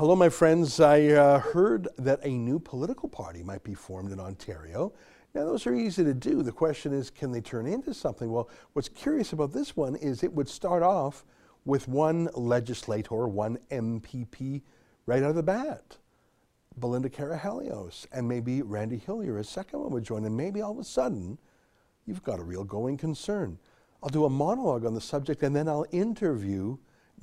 Hello, my friends. I uh, heard that a new political party might be formed in Ontario. Now, those are easy to do. The question is, can they turn into something? Well, what's curious about this one is it would start off with one legislator, one MPP, right out of the bat. Belinda Karahalios, and maybe Randy Hillier, a second one would join, and maybe all of a sudden, you've got a real going concern. I'll do a monologue on the subject, and then I'll interview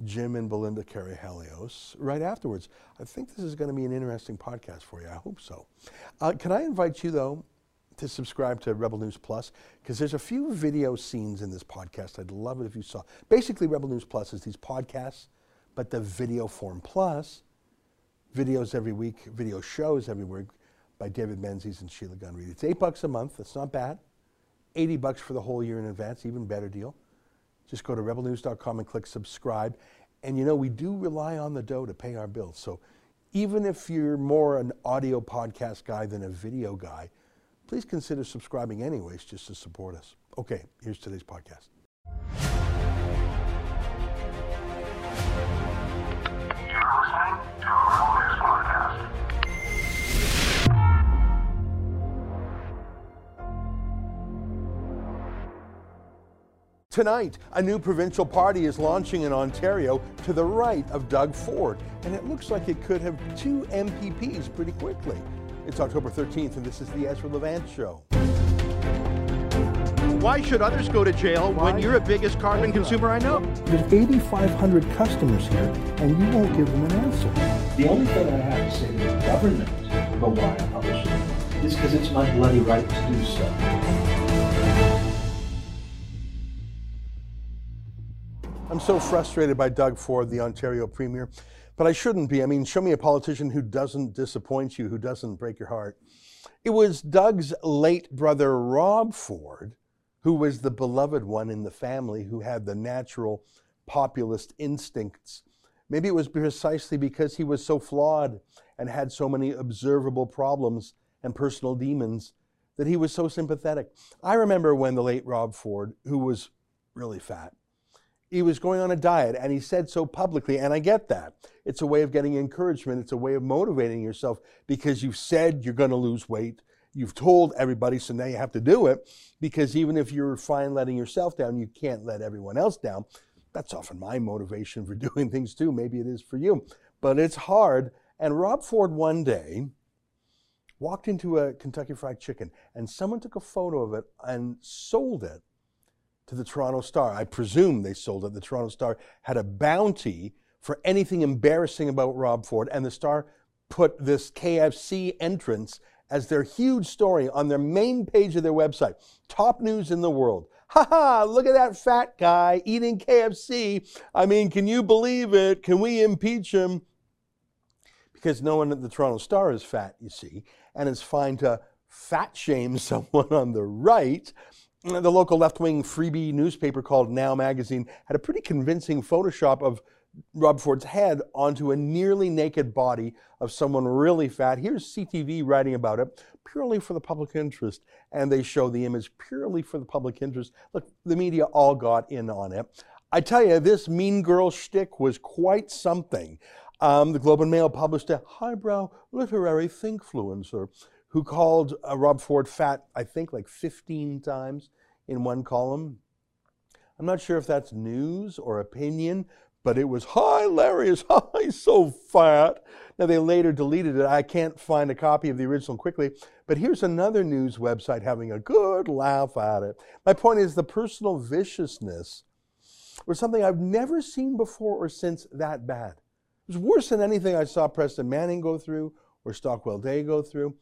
Jim and Belinda Karahalios right afterwards. I think this is going to be an interesting podcast for you. I hope so. Uh, can I invite you, though, to subscribe to Rebel News Plus? Because there's a few video scenes in this podcast. I'd love it if you saw. Basically, Rebel News Plus is these podcasts, but the video form plus videos every week, video shows every week by David Menzies and Sheila Gunn Reid. It's eight bucks a month. That's not bad. 80 bucks for the whole year in advance, even better deal. Just go to rebelnews.com and click subscribe. And you know, we do rely on the dough to pay our bills. So even if you're more an audio podcast guy than a video guy, please consider subscribing anyways just to support us. Okay, here's today's podcast. Tonight, a new provincial party is launching in Ontario to the right of Doug Ford, and it looks like it could have two MPPs pretty quickly. It's October 13th, and this is the Ezra Levant Show. Why should others go to jail Why? when you're the biggest carbon consumer I know? There's 8,500 customers here, and you won't give them an answer. The only thing I have to say to the government about why I publish it is because it's my bloody right to do so. I'm so frustrated by Doug Ford, the Ontario Premier, but I shouldn't be. I mean, show me a politician who doesn't disappoint you, who doesn't break your heart. It was Doug's late brother, Rob Ford, who was the beloved one in the family, who had the natural populist instincts. Maybe it was precisely because he was so flawed and had so many observable problems and personal demons that he was so sympathetic. I remember when the late Rob Ford, who was really fat, he was going on a diet and he said so publicly and i get that. It's a way of getting encouragement. It's a way of motivating yourself because you've said you're going to lose weight. You've told everybody so now you have to do it because even if you're fine letting yourself down you can't let everyone else down. That's often my motivation for doing things too. Maybe it is for you. But it's hard. And rob ford one day walked into a kentucky fried chicken and someone took a photo of it and sold it to the Toronto Star. I presume they sold it. The Toronto Star had a bounty for anything embarrassing about Rob Ford, and the Star put this KFC entrance as their huge story on their main page of their website. Top news in the world. Ha ha, look at that fat guy eating KFC. I mean, can you believe it? Can we impeach him? Because no one at the Toronto Star is fat, you see, and it's fine to fat shame someone on the right the local left wing freebie newspaper called Now Magazine had a pretty convincing Photoshop of Rob Ford's head onto a nearly naked body of someone really fat. Here's CTV writing about it purely for the public interest, and they show the image purely for the public interest. Look, the media all got in on it. I tell you, this mean girl shtick was quite something. Um, the Globe and Mail published a highbrow literary thinkfluencer who called uh, Rob Ford fat, I think, like 15 times in one column. I'm not sure if that's news or opinion, but it was hilarious. He's so fat. Now, they later deleted it. I can't find a copy of the original quickly, but here's another news website having a good laugh at it. My point is the personal viciousness was something I've never seen before or since that bad. It was worse than anything I saw Preston Manning go through or Stockwell Day go through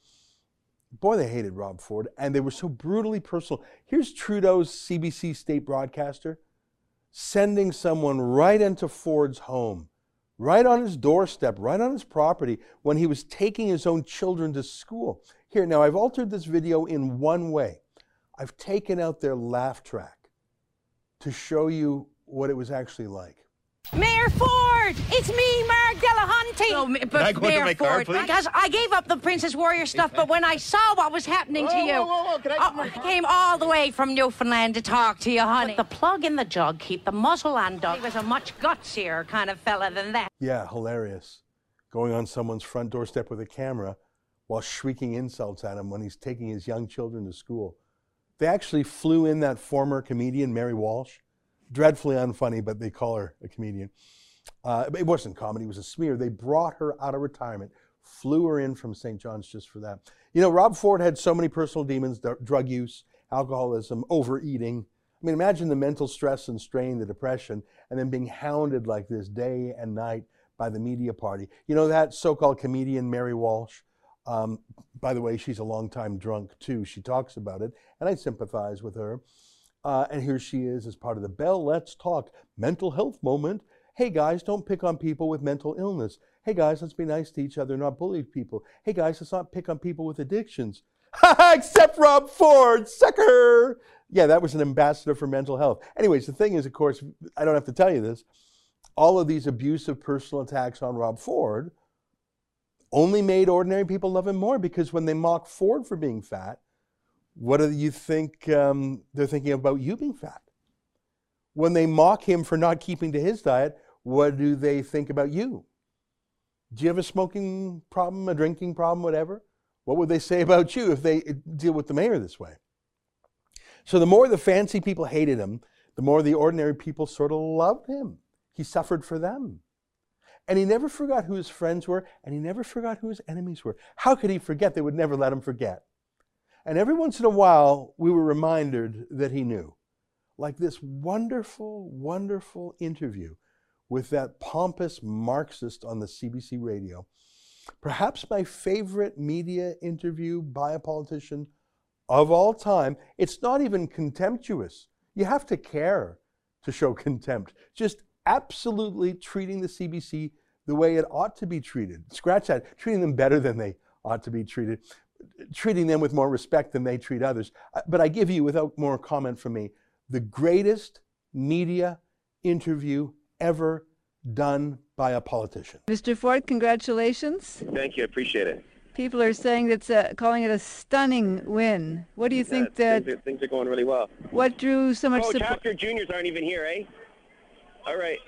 boy, they hated Rob Ford, and they were so brutally personal. Here's Trudeau's CBC state broadcaster sending someone right into Ford's home, right on his doorstep, right on his property, when he was taking his own children to school. Here, now I've altered this video in one way. I've taken out their laugh track to show you what it was actually like. Mayor Ford! It's me, Marg Delahunty! Oh, but I go Mayor my car, please? because I gave up the Princess Warrior stuff, but when I saw what was happening to you, whoa, whoa, whoa. Can I, oh, I came all the way from Newfoundland to talk to you, honey. But the plug in the jug keep the muzzle undone. He was a much gutsier kind of fella than that. Yeah, hilarious. going on someone's front doorstep with a camera while shrieking insults at him when he's taking his young children to school. They actually flew in that former comedian, Mary Walsh. Dreadfully unfunny, but they call her a comedian. Uh, it wasn't comedy, it was a smear. They brought her out of retirement, flew her in from St. John's just for that. You know, Rob Ford had so many personal demons drug use, alcoholism, overeating. I mean, imagine the mental stress and strain, the depression, and then being hounded like this day and night by the media party. You know, that so called comedian Mary Walsh, um, by the way, she's a long-time drunk too. She talks about it, and I sympathize with her. Uh, and here she is as part of the Bell Let's Talk mental health moment. Hey guys, don't pick on people with mental illness. Hey guys, let's be nice to each other, not bully people. Hey guys, let's not pick on people with addictions. Except Rob Ford, sucker. Yeah, that was an ambassador for mental health. Anyways, the thing is, of course, I don't have to tell you this. All of these abusive personal attacks on Rob Ford only made ordinary people love him more because when they mock Ford for being fat, what do you think um, they're thinking about you being fat? When they mock him for not keeping to his diet, what do they think about you? Do you have a smoking problem, a drinking problem, whatever? What would they say about you if they uh, deal with the mayor this way? So the more the fancy people hated him, the more the ordinary people sort of loved him. He suffered for them. And he never forgot who his friends were, and he never forgot who his enemies were. How could he forget? They would never let him forget. And every once in a while, we were reminded that he knew. Like this wonderful, wonderful interview with that pompous Marxist on the CBC radio. Perhaps my favorite media interview by a politician of all time. It's not even contemptuous. You have to care to show contempt. Just absolutely treating the CBC the way it ought to be treated. Scratch that, treating them better than they ought to be treated, treating them with more respect than they treat others. Uh, but I give you, without more comment from me, the greatest media interview ever done by a politician. Mr. Ford, congratulations. Thank you. I appreciate it. People are saying it's a, calling it a stunning win. What do you think yeah, that things are, things are, going really well. What drew so much oh, support? Chapter juniors aren't even here, eh? All right.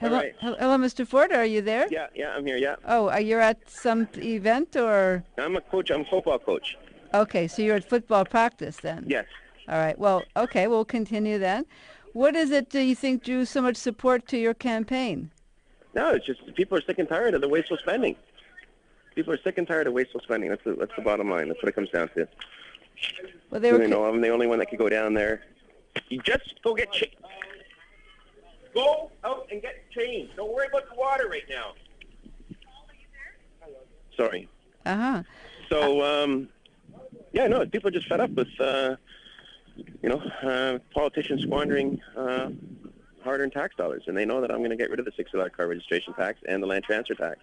Hello, All right. hello, Mr. Ford. Are you there? Yeah, yeah, I'm here. Yeah. Oh, are you at some event or? I'm a coach. I'm a football coach. Okay, so you're at football practice then. Yes. All right. Well, okay, we'll continue then. What is it do you think drew so much support to your campaign? No, it's just people are sick and tired of the wasteful spending. People are sick and tired of wasteful spending. That's the, that's the bottom line. That's what it comes down to. Well, they were. You know, I'm the only one that could go down there. You just go get changed. Go out and get changed. Don't worry about the water right now. Sorry. Uh huh. So, um, yeah, no, people are just fed up with, uh, you know, uh, politicians squandering uh, hard-earned tax dollars, and they know that I'm going to get rid of the $60 car registration tax and the land transfer tax.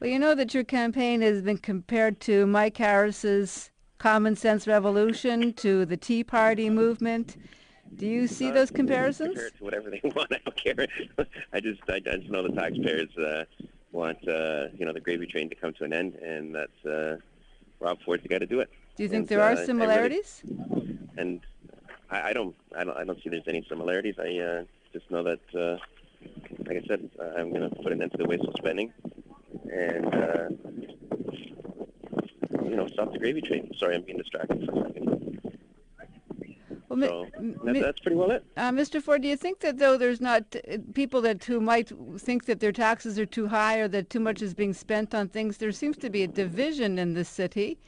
Well, you know that your campaign has been compared to Mike Harris's Common Sense Revolution, to the Tea Party movement. Do you see Uh, those comparisons? Compare to whatever they want. I don't care. I just, I, I just know the taxpayers uh, want, uh, you know, the gravy train to come to an end, and that's uh, Rob Ford's got to do it. Do you think And, there uh, are really- similarities? and I, I don't, I don't, I don't see there's any similarities. I uh, just know that, uh, like I said, uh, I'm going to put an end to the wasteful spending, and uh, you know, stop the gravy train. Sorry, I'm being distracted for a second. Well, So that, that's pretty well it. Uh, Mr. Ford, do you think that though there's not uh, people that who might think that their taxes are too high or that too much is being spent on things, there seems to be a division in the city.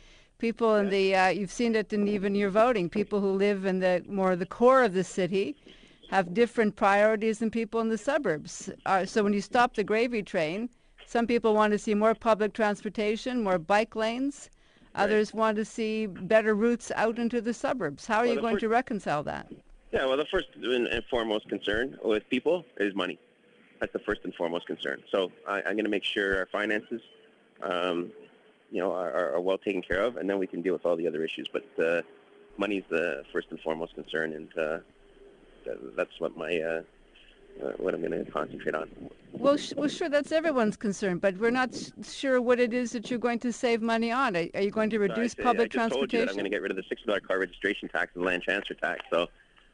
People in the uh, you've seen it in even your voting. People who live in the more the core of the city have different priorities than people in the suburbs. Uh, so when you stop the gravy train, some people want to see more public transportation, more bike lanes. Others want to see better routes out into the suburbs. How are Well, you going first- to reconcile that? Yeah, well, the first and and foremost concern with people is money. That's the first and foremost concern. So I, I'm going to make sure our finances, um, you know, are, are- well taken care of, and then we can deal with all the other issues. But uh, money's the first and foremost concern, and uh, that, that's what my uh, uh, what I'm going to concentrate on. Well, sh- well, sure, that's everyone's concern, but we're not s- sure what it is that you're going to save money on. Are, are you going to I reduce say- public I you that I'm going to get rid of the $60 car registration tax and land transfer tax. So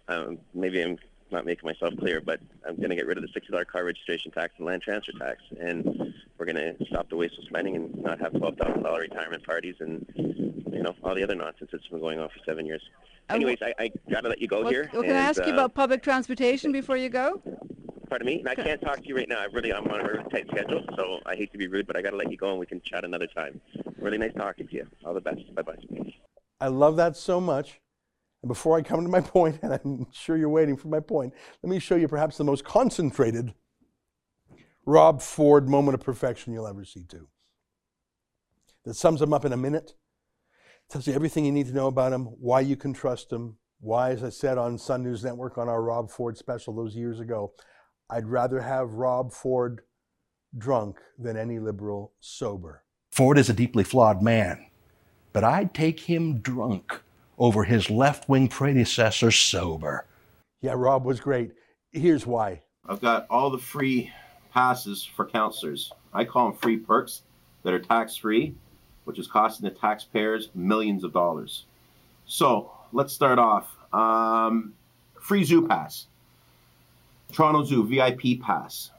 um, maybe I'm not making myself clear, but I'm going to get rid of the $60 car registration tax and land transfer tax. And we're going to stop the wasteful spending and not have $12,000 retirement parties and, you know, all the other nonsense that's been going on for seven years. Anyways, I, I got to let you go Well, here. well, can I and, ask you uh, about public transportation before you go? Pardon me? And I can't talk to you right now. I really, I'm on a really tight schedule, so I hate to be rude, but I got to let you go and we can chat another time. Really nice talking to you. All the best. Bye-bye. I love that so much. And before I come to my point, and I'm sure you're waiting for my point, let me show you perhaps the most concentrated Rob Ford moment of perfection you'll ever see, too. That sums him up in a minute, tells you everything you need to know about him, why you can trust him, why, as I said on Sun News Network on our Rob Ford special those years ago, I'd rather have Rob Ford drunk than any liberal sober. Ford is a deeply flawed man, but I'd take him drunk over his left wing predecessor sober. Yeah, Rob was great. Here's why. I've got all the free passes for councillors. I call them free perks that are tax free, which is costing the taxpayers millions of dollars. So let's start off. Um, free zoo pass, Toronto Zoo VIP pass.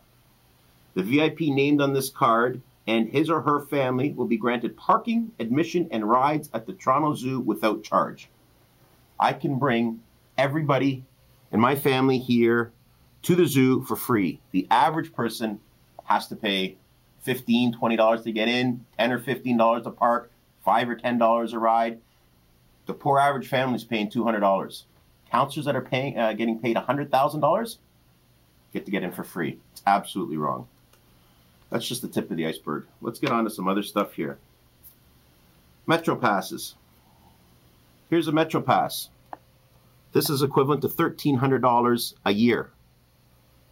The VIP named on this card and his or her family will be granted parking, admission, and rides at the Toronto Zoo without charge. I can bring everybody in my family here to the zoo for free. The average person has to pay $15, $20 to get in, 10 or $15 to park, 5 or $10 a ride. The poor average family is paying $200. Councillors that are paying, uh, getting paid $100,000 get to get in for free. It's absolutely wrong. That's just the tip of the iceberg. Let's get on to some other stuff here. Metro passes. Here's a Metro pass. This is equivalent to $1,300 a year.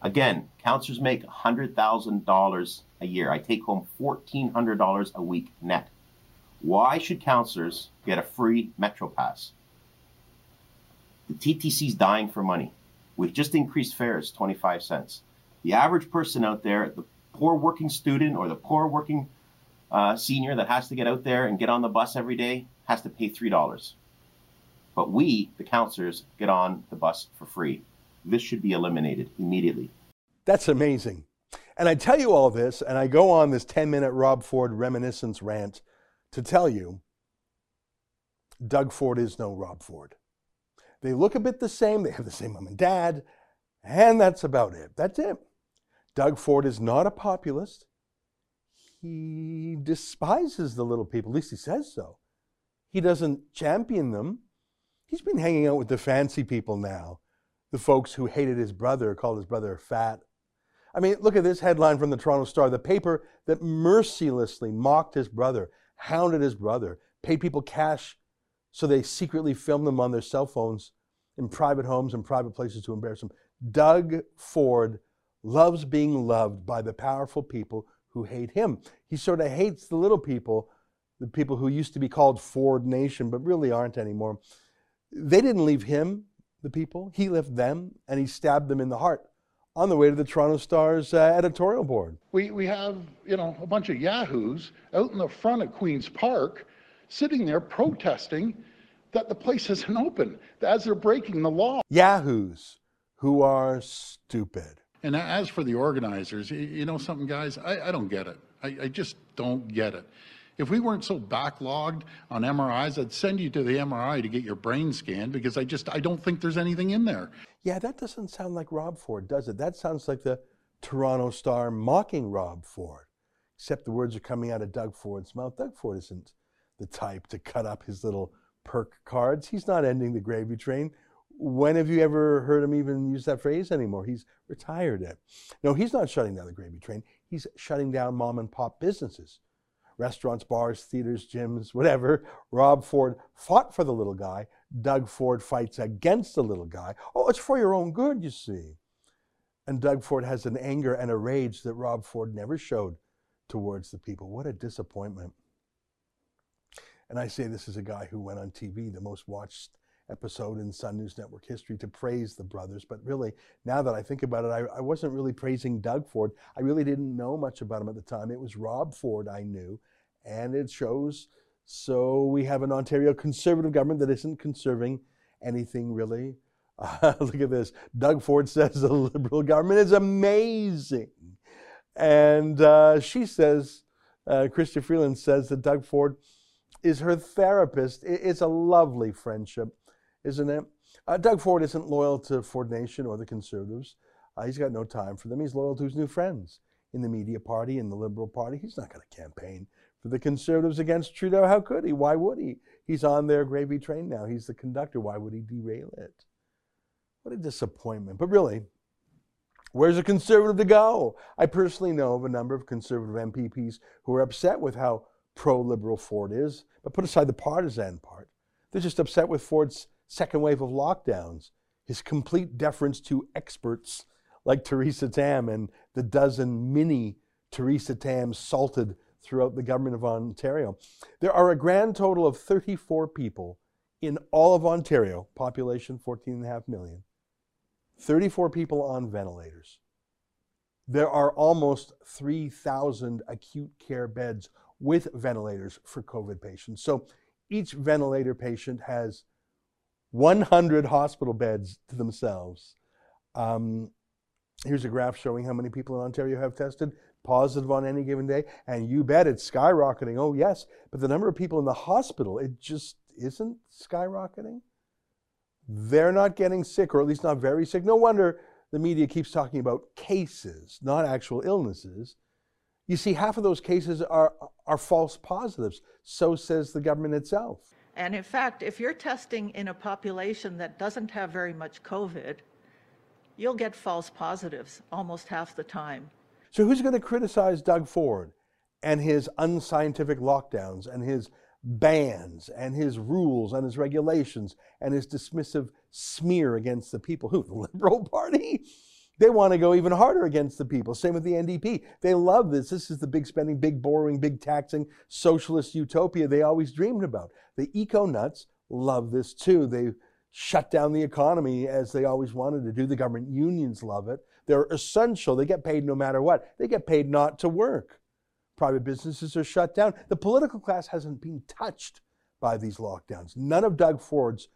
Again, councillors make $100,000 a year. I take home $1,400 a week net. Why should councillors get a free Metro Pass? The TTC is dying for money. We've just increased fares 25 cents. The average person out there, the poor working student or the poor working uh, senior that has to get out there and get on the bus every day, has to pay $3. But we, the councillors, get on the bus for free. This should be eliminated immediately. That's amazing. And I tell you all this, and I go on this 10 minute Rob Ford reminiscence rant to tell you Doug Ford is no Rob Ford. They look a bit the same, they have the same mom and dad, and that's about it. That's it. Doug Ford is not a populist. He despises the little people, at least he says so. He doesn't champion them. He's been hanging out with the fancy people now, the folks who hated his brother, called his brother fat. I mean, look at this headline from the Toronto Star the paper that mercilessly mocked his brother, hounded his brother, paid people cash so they secretly filmed them on their cell phones in private homes and private places to embarrass them. Doug Ford loves being loved by the powerful people who hate him. He sort of hates the little people, the people who used to be called Ford Nation, but really aren't anymore. They didn't leave him, the people. He left them, and he stabbed them in the heart on the way to the Toronto Star's uh, editorial board. We, we have, you know, a bunch of yahoos out in the front of Queen's Park sitting there protesting that the place isn't open as they're breaking the law. Yahoos who are stupid. And as for the organizers, you know something, guys, I, I don't get it. I, I just don't get it. If we weren't so backlogged on MRIs, I'd send you to the MRI to get your brain scanned because I just I don't think there's anything in there. Yeah, that doesn't sound like Rob Ford, does it? That sounds like the Toronto Star mocking Rob Ford. Except the words are coming out of Doug Ford's mouth. Doug Ford isn't the type to cut up his little perk cards. He's not ending the gravy train. When have you ever heard him even use that phrase anymore? He's retired it. No, he's not shutting down the gravy train. He's shutting down mom and pop businesses restaurants, bars, theaters, gyms, whatever. Rob Ford fought for the little guy. Doug Ford fights against the little guy. Oh, it's for your own good, you see. And Doug Ford has an anger and a rage that Rob Ford never showed towards the people. What a disappointment. And I say this is a guy who went on TV, the most watched episode in Sun News Network history, to praise the brothers. But really, now that I think about it, I, I wasn't really praising Doug Ford. I really didn't know much about him at the time. It was Rob Ford I knew, and it shows. So we have an Ontario conservative government that isn't conserving anything really. Uh, look at this. Doug Ford says the Liberal government is amazing. And uh, she says, uh, Freeland says that Doug Ford is her therapist. It's a lovely friendship, isn't it? Uh, Doug Ford isn't loyal to Ford Nation or the Conservatives. Uh, he's got no time for them. He's loyal to his new friends in the media party and the Liberal Party. He's not going to campaign for the Conservatives against Trudeau. How could he? Why would he? He's on their gravy train now. He's the conductor. Why would he derail it? What a disappointment. But really, where's a conservative to go? I personally know of a number of conservative MPPs who are upset with how pro liberal Ford is, but put aside the partisan part. They're just upset with Ford's second wave of lockdowns, his complete deference to experts like Theresa Tam and the dozen mini Theresa Tams salted throughout the government of Ontario. There are a grand total of 34 people in all of Ontario, population 14.5 million, 34 people on ventilators. There are almost 3,000 acute care beds with ventilators for COVID patients. So each ventilator patient has 100 hospital beds to themselves. Um, here's a graph showing how many people in Ontario have tested positive on any given day. And you bet it's skyrocketing. Oh, yes. But the number of people in the hospital, it just isn't skyrocketing. They're not getting sick, or at least not very sick. No wonder the media keeps talking about cases, not actual illnesses. You see, half of those cases are, are false positives. So says the government itself. And in fact, if you're testing in a population that doesn't have very much COVID, you'll get false positives almost half the time. So who's going to criticize Doug Ford and his unscientific lockdowns and his bans and his rules and his regulations and his dismissive smear against the people? Who? The Liberal Party? They want to go even harder against the people. Same with the NDP. They love this. This is the big spending, big borrowing, big taxing socialist utopia they always dreamed about. The eco nuts love this too. They shut down the economy as they always wanted to do. The government unions love it. They're essential. They get paid no matter what. They get paid not to work. Private businesses are shut down. The political class hasn't been touched by these lockdowns. None of Doug Ford's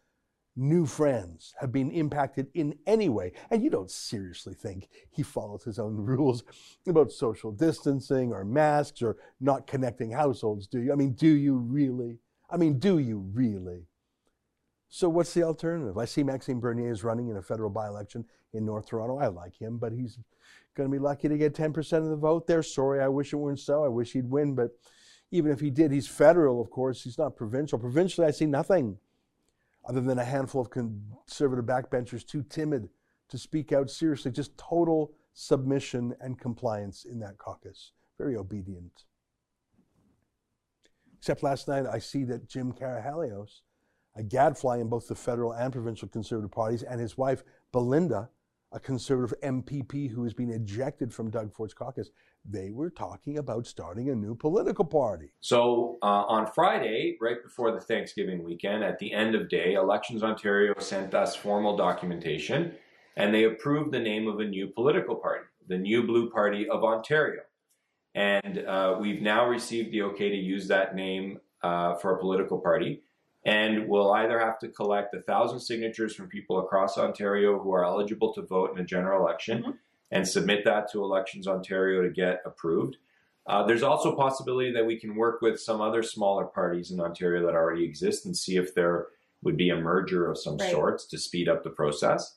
new friends have been impacted in any way. And you don't seriously think he follows his own rules about social distancing or masks or not connecting households, do you? I mean, do you really? I mean, do you really? So what's the alternative? I see Maxime Bernier is running in a federal by-election in North Toronto. I like him, but he's going to be lucky to get 10% of the vote there. Sorry, I wish it weren't so. I wish he'd win, but even if he did, he's federal, of course. He's not provincial. Provincially, I see nothing other than a handful of conservative backbenchers too timid to speak out seriously. Just total submission and compliance in that caucus. Very obedient. Except last night, I see that Jim Karahalios a gadfly in both the federal and provincial conservative parties, and his wife, Belinda, a conservative MPP who has been ejected from Doug Ford's caucus, they were talking about starting a new political party. So uh, on Friday, right before the Thanksgiving weekend, at the end of day, Elections Ontario sent us formal documentation and they approved the name of a new political party, the New Blue Party of Ontario. And uh, we've now received the okay to use that name uh, for a political party and we'll either have to collect a thousand signatures from people across Ontario who are eligible to vote in a general election mm-hmm. and submit that to Elections Ontario to get approved. Uh, there's also a possibility that we can work with some other smaller parties in Ontario that already exist and see if there would be a merger of some right. sorts to speed up the process.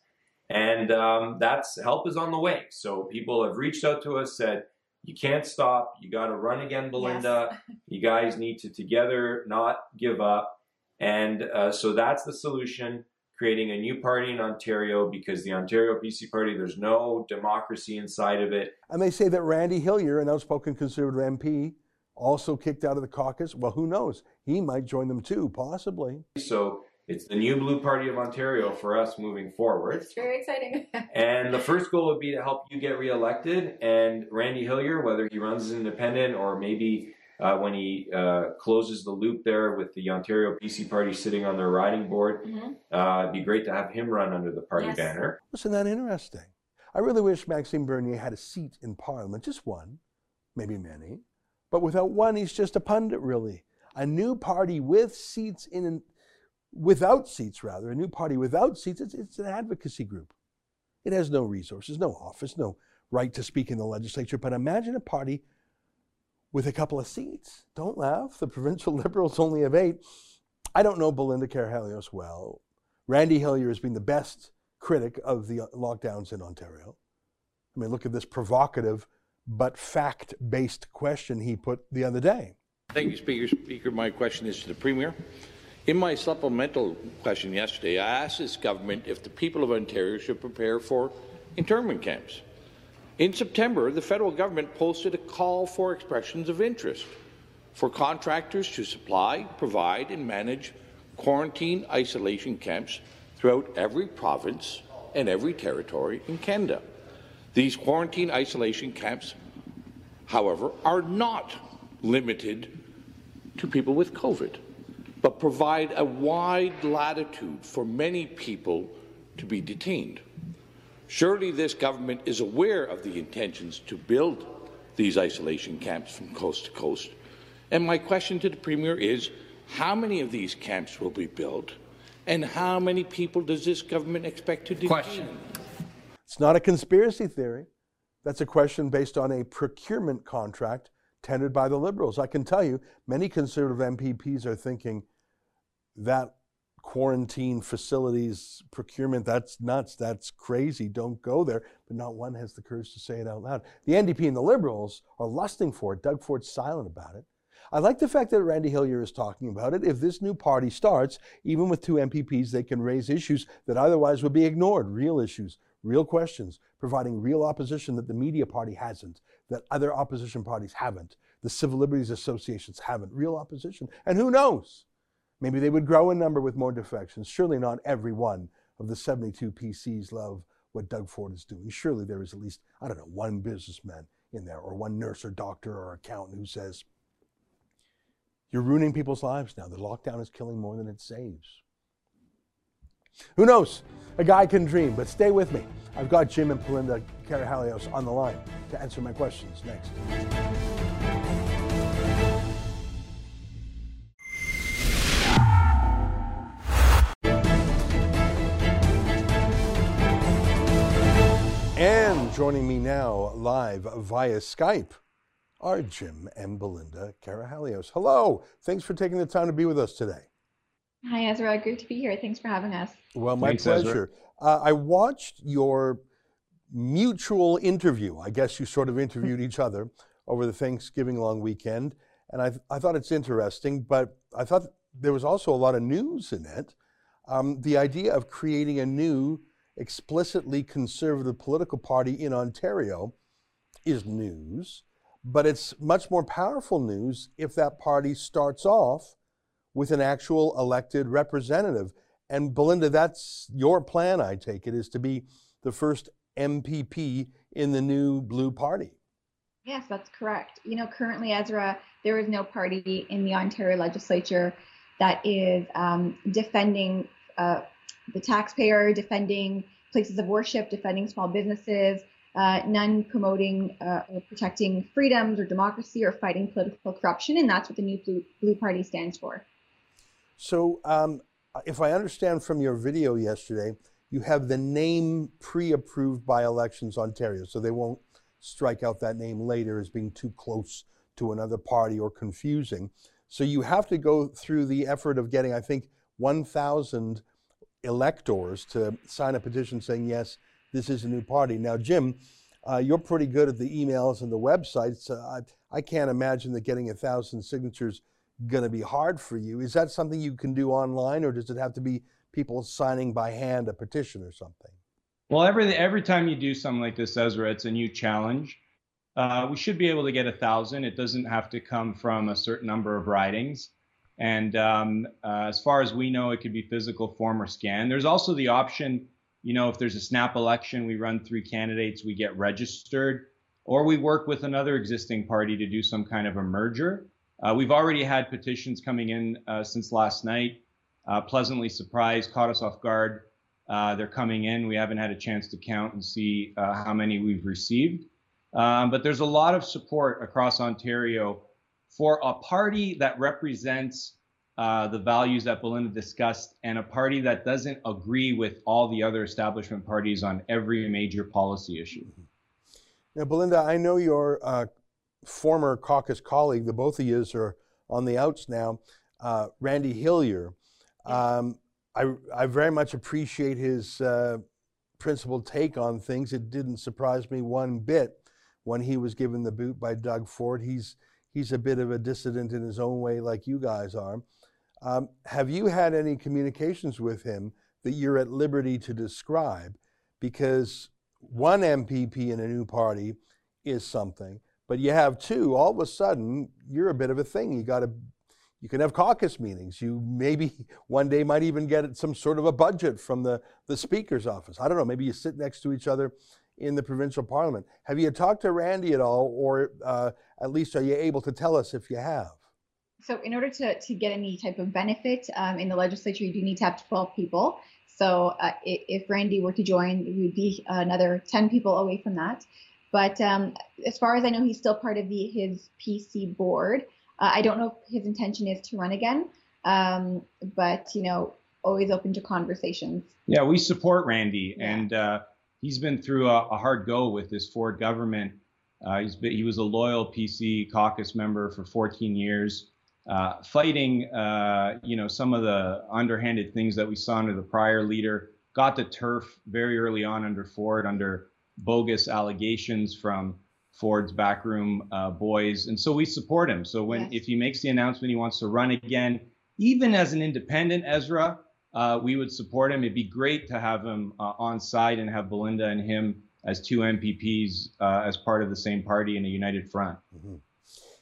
And um, that's help is on the way. So people have reached out to us, said, you can't stop. You got to run again, Belinda. Yes. you guys need to together not give up. And uh, so that's the solution creating a new party in Ontario because the Ontario PC Party, there's no democracy inside of it. And they say that Randy Hillier, an outspoken conservative MP, also kicked out of the caucus. Well, who knows? He might join them too, possibly. So it's the new Blue Party of Ontario for us moving forward. It's very exciting. and the first goal would be to help you get reelected. And Randy Hillier, whether he runs as an independent or maybe uh, when he uh, closes the loop there with the Ontario PC Party sitting on their riding board. Mm-hmm. Uh, it'd be great to have him run under the party yes. banner. Isn't that interesting? I really wish Maxime Bernier had a seat in Parliament, just one, maybe many, but without one, he's just a pundit, really. A new party with seats in, without seats, rather, a new party without seats, it's, it's an advocacy group. It has no resources, no office, no right to speak in the legislature. But imagine a party with a couple of seats. Don't laugh. The provincial Liberals only have eight. I don't know Belinda Karahalios well. Randy Hillier has been the best critic of the uh, lockdowns in Ontario. I mean, look at this provocative but fact based question he put the other day. Thank you, Speaker. Speaker, my question is to the Premier. In my supplemental question yesterday, I asked this government if the people of Ontario should prepare for internment camps. In September, the federal government posted a call for expressions of interest for contractors to supply, provide, and manage quarantine isolation camps throughout every province and every territory in Canada. These quarantine isolation camps, however, are not limited to people with COVID, but provide a wide latitude for many people to be detained. Surely this government is aware of the intentions to build these isolation camps from coast to coast. And my question to the Premier is, how many of these camps will be built, and how many people does this government expect to detain? Question. It's not a conspiracy theory. That's a question based on a procurement contract tendered by the Liberals. I can tell you, many Conservative MPPs are thinking that quarantine facilities procurement, that's nuts, that's crazy, don't go there. But not one has the courage to say it out loud. The NDP and the Liberals are lusting for it. Doug Ford's silent about it. I like the fact that Randy Hillier is talking about it. If this new party starts, even with two MPPs, they can raise issues that otherwise would be ignored, real issues, real questions, providing real opposition that the media party hasn't, that other opposition parties haven't, the civil liberties associations haven't, real opposition. And who knows? Maybe they would grow in number with more defections. Surely not every one of the 72 PCs love what Doug Ford is doing. Surely there is at least, I don't know, one businessman in there or one nurse or doctor or accountant who says, You're ruining people's lives now. The lockdown is killing more than it saves. Who knows? A guy can dream, but stay with me. I've got Jim and Belinda Karahalios on the line to answer my questions next. Joining me now live via Skype are Jim and Belinda Karahalios. Hello. Thanks for taking the time to be with us today. Hi, Ezra. Great to be here. Thanks for having us. Well, my Thanks, pleasure. Uh, I watched your mutual interview. I guess you sort of interviewed each other over the Thanksgiving long weekend. And I, I thought it's interesting, but I thought there was also a lot of news in it. Um, the idea of creating a new, explicitly conservative political party in Ontario is news, but it's much more powerful news if that party starts off with an actual elected representative. And Belinda, that's your plan, I take it, is to be the first MPP in the new Blue Party. Yes, that's correct. You know, currently, Ezra, there is no party in the Ontario legislature that is um, defending uh, the taxpayer, defending places of worship, defending small businesses, uh, none promoting uh, or protecting freedoms or democracy or fighting political corruption. And that's what the new Blue, Blue Party stands for. So, um, if I understand from your video yesterday, you have the name pre-approved by Elections Ontario, so they won't strike out that name later as being too close to another party or confusing. So you have to go through the effort of getting, I think, 1,000 electors to sign a petition saying, yes, this is a new party. Now, Jim, uh, you're pretty good at the emails and the websites. Uh, I, I can't imagine that getting a thousand signatures going to be hard for you. Is that something you can do online, or does it have to be people signing by hand a petition or something? Well, every every time you do something like this, Ezra, it's a new challenge. Uh, we should be able to get a thousand. It doesn't have to come from a certain number of ridings. And um, uh, as far as we know, it could be physical form or scan. There's also the option, you know, if there's a snap election, we run three candidates, we get registered, or we work with another existing party to do some kind of a merger. Uh, we've already had petitions coming in uh, since last night. Uh, pleasantly surprised, caught us off guard. Uh, they're coming in. We haven't had a chance to count and see uh, how many we've received. Um, but there's a lot of support across Ontario for a party that represents uh, the values that Belinda discussed and a party that doesn't agree with all the other establishment parties on every major policy issue. Now, Belinda, I know your uh, former caucus colleague, the both of you are on the outs now, uh, Randy Hillier. Um, I, I very much appreciate his uh, principled take on things. It didn't surprise me one bit when he was given the boot by Doug Ford. He's he's a bit of a dissident in his own way, like you guys are. Um, have you had any communications with him that you're at liberty to describe? Because one MPP in a new party is something, but you have two. All of a sudden, you're a bit of a thing. You got to you can have caucus meetings. You maybe one day might even get some sort of a budget from the, the speaker's office. I don't know. Maybe you sit next to each other in the provincial parliament. Have you talked to Randy at all, or uh, at least are you able to tell us if you have? So, in order to, to get any type of benefit um, in the legislature, you do need to have 12 people. So, uh, if Randy were to join, we would be another 10 people away from that. But um, as far as I know, he's still part of the his PC board. Uh, I don't know if his intention is to run again, um, but you know, always open to conversations. Yeah, we support Randy, yeah. and uh, he's been through a, a, hard go with this Ford government. Uh, he's been, he was a loyal PC caucus member for 14 years, uh, fighting uh, you know some of the underhanded things that we saw under the prior leader. Got the turf very early on under Ford, under bogus allegations from Ford's backroom uh, boys, and so we support him. So when yes. if he makes the announcement he wants to run again, even as an independent, Ezra, uh, we would support him. It'd be great to have him uh, on side and have Belinda and him as two MPPs uh, as part of the same party in a united front. Mm-hmm.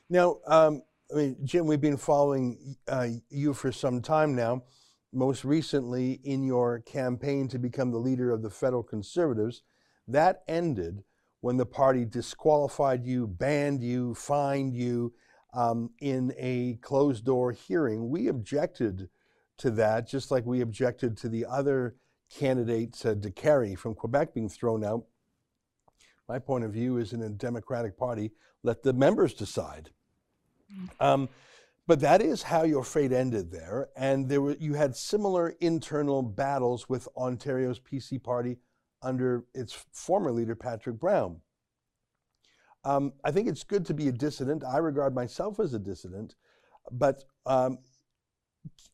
Now, um, I mean, Jim, we've been following uh, you for some time now. Most recently, in your campaign to become the leader of the federal Conservatives, that ended when the party disqualified you, banned you, fined you um, in a closed door hearing. We objected to that, just like we objected to the other candidate, uh, Carey from Quebec, being thrown out. My point of view is in a Democratic Party, let the members decide. Mm. Um, but that is how your fate ended there. And there were, you had similar internal battles with Ontario's PC party under its former leader, Patrick Brown. Um, I think it's good to be a dissident. I regard myself as a dissident, but um,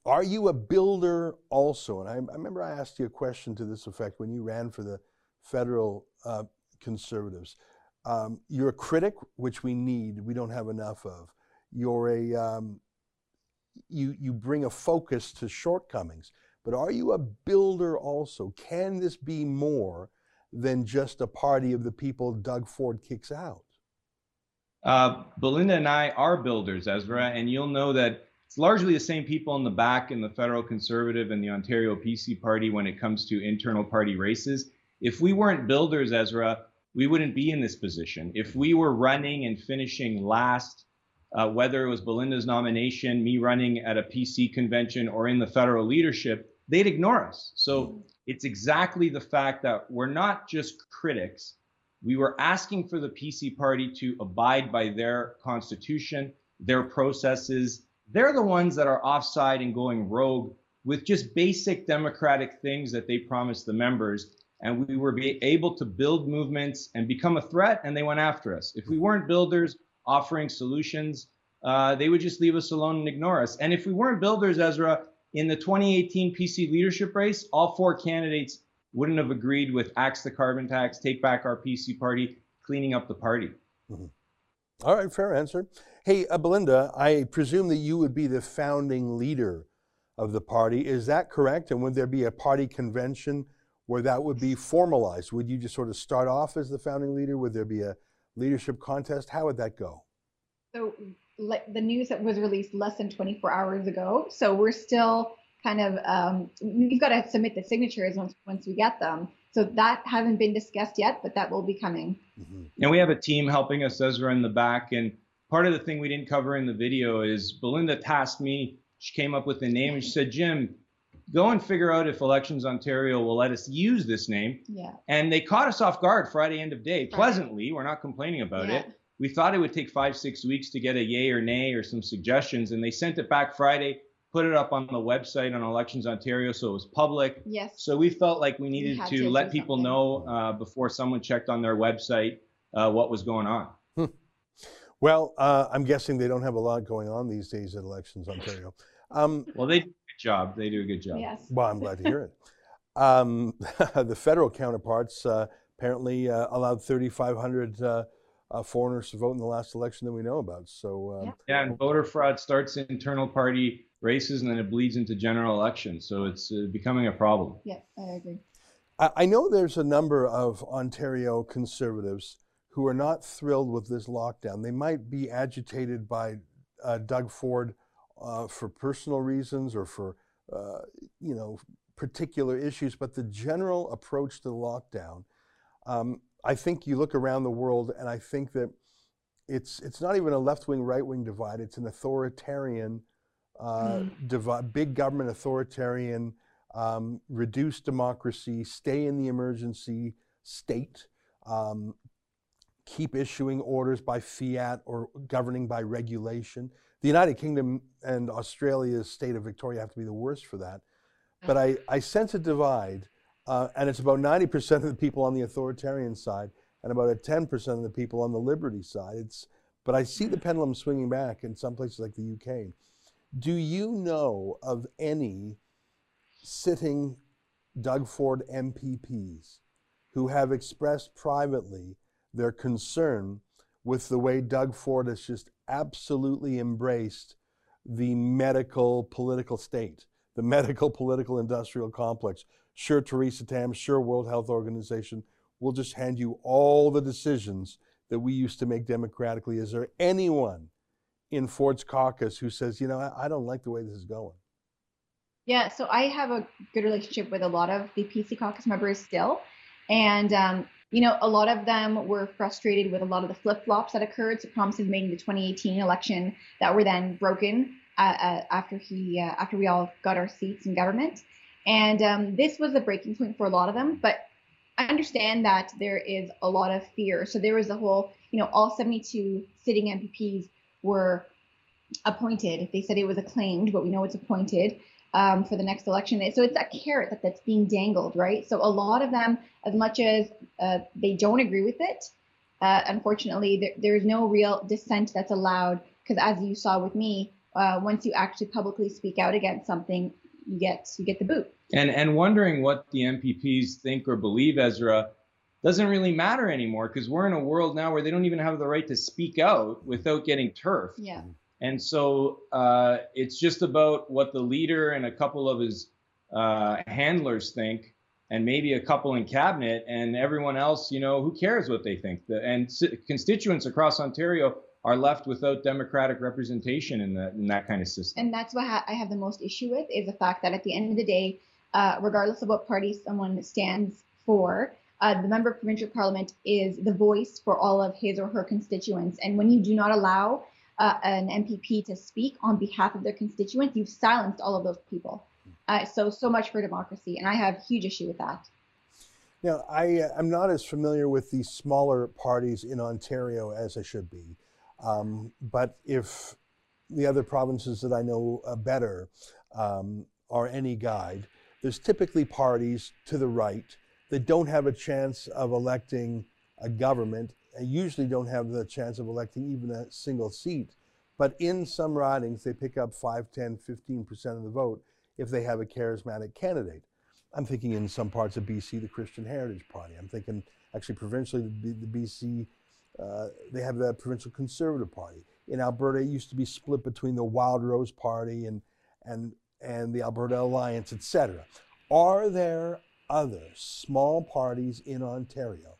are you a builder also? And I, I, remember I asked you a question to this effect when you ran for the federal uh, conservatives. Um, you're a critic, which we need. We don't have enough of. You're a um, you you bring a focus to shortcomings. But are you a builder also? Can this be more than just a party of the people Doug Ford kicks out? Uh, Belinda and I are builders, Ezra, and you'll know that it's largely the same people in the back in the federal conservative and the Ontario PC party when it comes to internal party races. If we weren't builders, Ezra, we wouldn't be in this position. If we were running and finishing last uh, whether it was Belinda's nomination, me running at a PC convention, or in the federal leadership, they'd ignore us. So it's exactly the fact that we're not just critics. We were asking for the PC party to abide by their constitution, their processes. They're the ones that are offside and going rogue with just basic democratic things that they promised the members. And we were able to build movements and become a threat, and they went after us. If we weren't builders, offering solutions, uh, they would just leave us alone and ignore us. And if we weren't builders, Ezra, in the 2018 PC leadership race, all four candidates wouldn't have agreed with axe the carbon tax, take back our PC party, cleaning up the party. Mm-hmm. All right, fair answer. Hey, uh, Belinda, I presume that you would be the founding leader of the party. Is that correct? And would there be a party convention where that would be formalized? Would you just sort of start off as the founding leader? Would there be a leadership contest? How would that go? So like the news that was released less than 24 hours ago. So we're still kind of um, we've got to submit the signatures once once we get them. So that hasn't been discussed yet, but that will be coming. Mm-hmm. And we have a team helping us, as Ezra, in the back. And part of the thing we didn't cover in the video is Belinda tasked me. She came up with the name and she said, Jim, go and figure out if Elections Ontario will let us use this name. Yeah. And they caught us off guard Friday end of day, Friday. pleasantly. We're not complaining about yeah. it. We thought it would take five, six weeks to get a yay or nay or some suggestions, and they sent it back Friday, put it up on the website on Elections Ontario, so it was public. Yes. So we felt like we needed we to, to, let people know uh, before someone checked on their website uh, what was going on. Hmm. Well, uh, I'm guessing they don't have a lot going on these days at Elections Ontario. Um, well, they do a good job. They do a good job. Yes. Well, I'm glad to hear it. Um, the federal counterparts uh, apparently uh, allowed 3,500 uh, uh, foreigners to vote in the last election that we know about. So um, yeah, and voter fraud starts in internal party races and then it bleeds into general elections. So it's uh, becoming a problem. Yeah, I agree. I, I know there's a number of Ontario conservatives who are not thrilled with this lockdown. They might be agitated by uh, Doug Ford uh, for personal reasons or for uh, you know particular issues, but the general approach to the lockdown. Um, I think you look around the world, and I think that it's it's not even a left wing right wing divide. It's an authoritarian uh, Mm. big government authoritarian, um, reduce democracy, stay in the emergency state, um, keep issuing orders by fiat or governing by regulation. The United Kingdom and Australia's state of Victoria have to be the worst for that. But I, I sense a divide, uh, and it's about 90% of the people on the authoritarian side and about a 10% of the people on the liberty side. It's, but I see the pendulum swinging back in some places like the UK. Do you know of any sitting Doug Ford MPPs who have expressed privately their concern with the way Doug Ford has just absolutely embraced the medical political state, the medical political industrial complex? Sure, Theresa Tam, sure, World Health Organization, we'll just hand you all the decisions that we used to make democratically. Is there anyone in Ford's caucus who says, you know, I, I don't like the way this is going? Yeah, so I have a good relationship with a lot of the PC caucus members still. And, um, you know, a lot of them were frustrated with a lot of the flip flops that occurred. So promises made in the 2018 election that were then broken uh, uh, after he, uh, after we all got our seats in government. And um, this was a breaking point for a lot of them. But I understand that there is a lot of fear. So there was a whole, you know, all 72 sitting MPPs were appointed. They said it was acclaimed, but we know it's appointed um, for the next election. So it's a carrot that, that's being dangled, right? So a lot of them, as much as uh, they don't agree with it, uh, unfortunately, there, there's no real dissent that's allowed because, as you saw with me, uh, once you actually publicly speak out against something, you get you get the boot. And and wondering what the MPPs think or believe, Ezra, doesn't really matter anymore because we're in a world now where they don't even have the right to speak out without getting turf. Yeah. And so uh, it's just about what the leader and a couple of his uh, handlers think, and maybe a couple in cabinet, and everyone else, you know, who cares what they think? The, and constituents across Ontario are left without democratic representation in, the, in that kind of system. And that's what ha- I have the most issue with is the fact that at the end of the day, uh, regardless of what party someone stands for, uh, the member of provincial parliament is the voice for all of his or her constituents. And when you do not allow uh, an MPP to speak on behalf of their constituents, you've silenced all of those people. Uh, so, so much for democracy. And I have huge issue with that. Now, I, uh, I'm not as familiar with the smaller parties in Ontario as I should be. Um, but if the other provinces that I know uh, better um, are any guide, there's typically parties to the right that don't have a chance of electing a government and usually don't have the chance of electing even a single seat. But in some ridings, they pick up 5, 10, 15% of the vote if they have a charismatic candidate. I'm thinking in some parts of BC, the Christian Heritage Party. I'm thinking actually provincially, the, BC, uh, they have the Provincial Conservative Party. In Alberta, it used to be split between the Wild Rose Party and, and, and the Alberta Alliance, etc. Are there other small parties in Ontario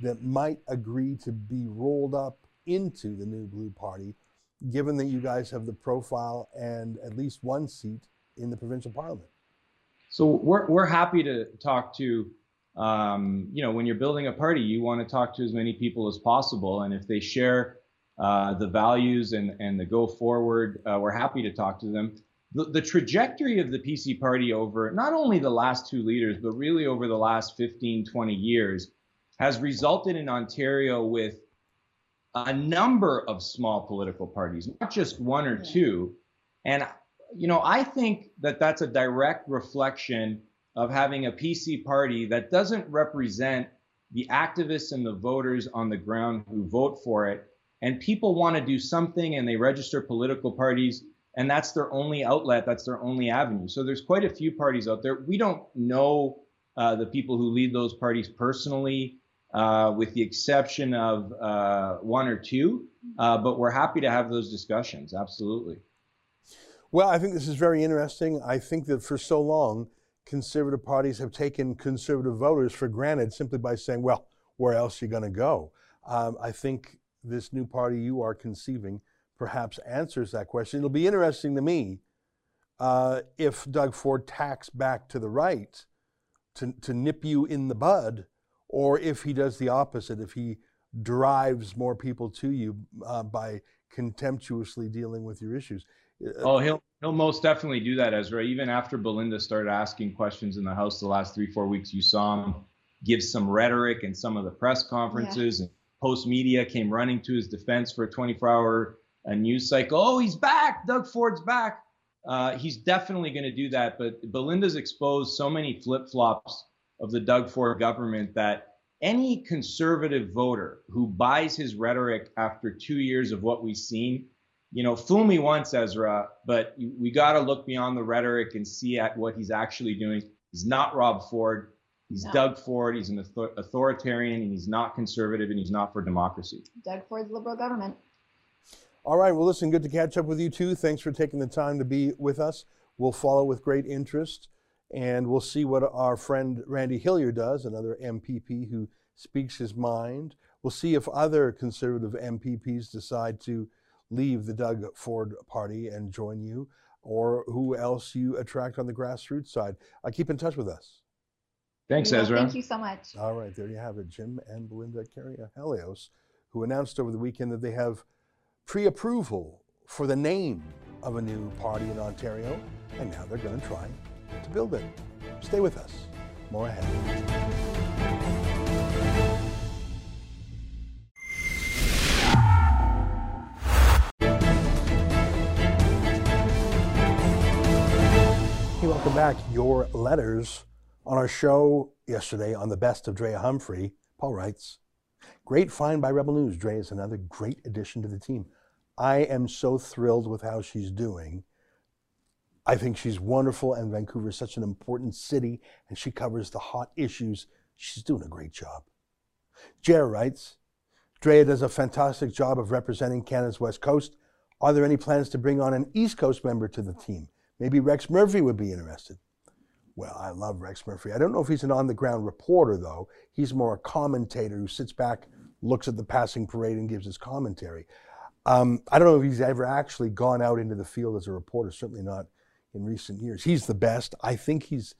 that might agree to be rolled up into the New Blue Party, given that you guys have the profile and at least one seat in the provincial parliament? So we're we're happy to talk to, um, you know, when you're building a party, you want to talk to as many people as possible, and if they share uh, the values and and the go forward, uh, we're happy to talk to them. The, the trajectory of the PC party over not only the last two leaders, but really over the last 15, 20 years, has resulted in Ontario with a number of small political parties, not just one or two. And you know, I think that that's a direct reflection of having a PC party that doesn't represent the activists and the voters on the ground who vote for it. And people want to do something and they register political parties, and that's their only outlet, that's their only avenue. So there's quite a few parties out there. We don't know uh, the people who lead those parties personally, uh, with the exception of uh, one or two, uh, but we're happy to have those discussions, absolutely. Well, I think this is very interesting. I think that for so long, conservative parties have taken conservative voters for granted simply by saying, well, where else are you going to go? Um, I think this new party you are conceiving perhaps answers that question. It'll be interesting to me uh, if Doug Ford tacks back to the right to, to nip you in the bud, or if he does the opposite, if he drives more people to you uh, by contemptuously dealing with your issues. Uh, oh, he'll he'll most definitely do that, Ezra. Even after Belinda started asking questions in the House the last three four weeks, you saw him give some rhetoric in some of the press conferences, yeah. and Postmedia came running to his defense for a 24 hour uh, news cycle. Oh, he's back! Doug Ford's back. Uh, he's definitely going to do that. But Belinda's exposed so many flip flops of the Doug Ford government that any conservative voter who buys his rhetoric after two years of what we've seen you know, fool me once, Ezra, but we got to look beyond the rhetoric and see at what he's actually doing. He's not Rob Ford. He's no. Doug Ford. He's an author- authoritarian, and he's not conservative, and he's not for democracy. Doug Ford's liberal government. All right. Well, listen, good to catch up with you too. Thanks for taking the time to be with us. We'll follow with great interest, and we'll see what our friend Randy Hillier does, another MPP who speaks his mind. We'll see if other conservative MPPs decide to leave the Doug Ford party and join you, or who else you attract on the grassroots side. Uh, keep in touch with us. Thanks, Ezra. Thank you so much. All right, there you have it. Jim and Belinda Karahalios, who announced over the weekend that they have pre approval for the name of a new party in Ontario, and now they're going to try to build it. Stay with us. More ahead. Hey, welcome back. Your letters on our show yesterday on the best of Drea Humphrey. Paul writes, Great find by Rebel News. Drea is another great addition to the team. I am so thrilled with how she's doing. I think she's wonderful, and Vancouver is such an important city, and she covers the hot issues. She's doing a great job. Jer writes, Drea does a fantastic job of representing Canada's West Coast. Are there any plans to bring on an East Coast member to the team? Maybe Rex Murphy would be interested. Well, I love Rex Murphy. I don't know if he's an on the ground reporter, though. He's more a commentator who sits back, looks at the passing parade, and gives his commentary. Um, I don't know if he's ever actually gone out into the field as a reporter, certainly not in recent years. He's the best. I think he's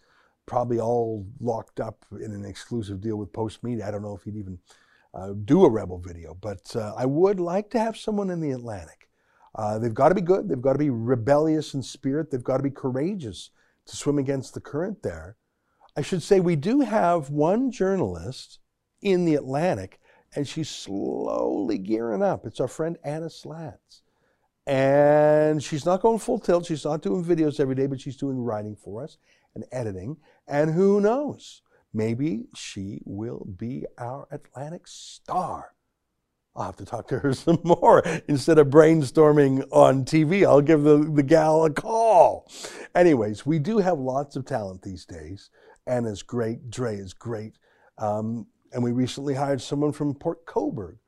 probably all locked up in an exclusive deal with Postmedia. I don't know if he'd even uh, do a Rebel video, but uh, I would like to have someone in the Atlantic uh, they've got to be good. They've got to be rebellious in spirit. They've got to be courageous to swim against the current there. I should say we do have one journalist in the Atlantic, and she's slowly gearing up. It's our friend Anna Slatz. And she's not going full tilt. She's not doing videos every day, but she's doing writing for us and editing. And who knows? Maybe she will be our Atlantic star. I'll have to talk to her some more. Instead of brainstorming on TV, I'll give the, the gal a call. Anyways, we do have lots of talent these days. Anna's great. Dre is great. Um, and we recently hired someone from Port Cobourg.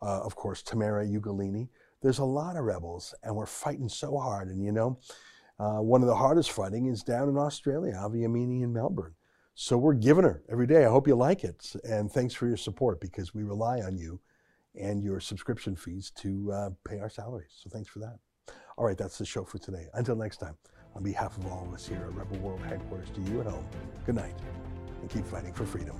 Uh, of course, Tamara Ugolini. There's a lot of rebels, and we're fighting so hard. And you know, uh, one of the hardest fighting is down in Australia, Avi Yemini in Melbourne. So we're giving her every day. I hope you like it. And thanks for your support because we rely on you and your subscription fees to uh, pay our salaries. So thanks for that. All right, that's the show for today. Until next time, on behalf of all of us here at Rebel World Headquarters, to you at home, good night, and keep fighting for freedom.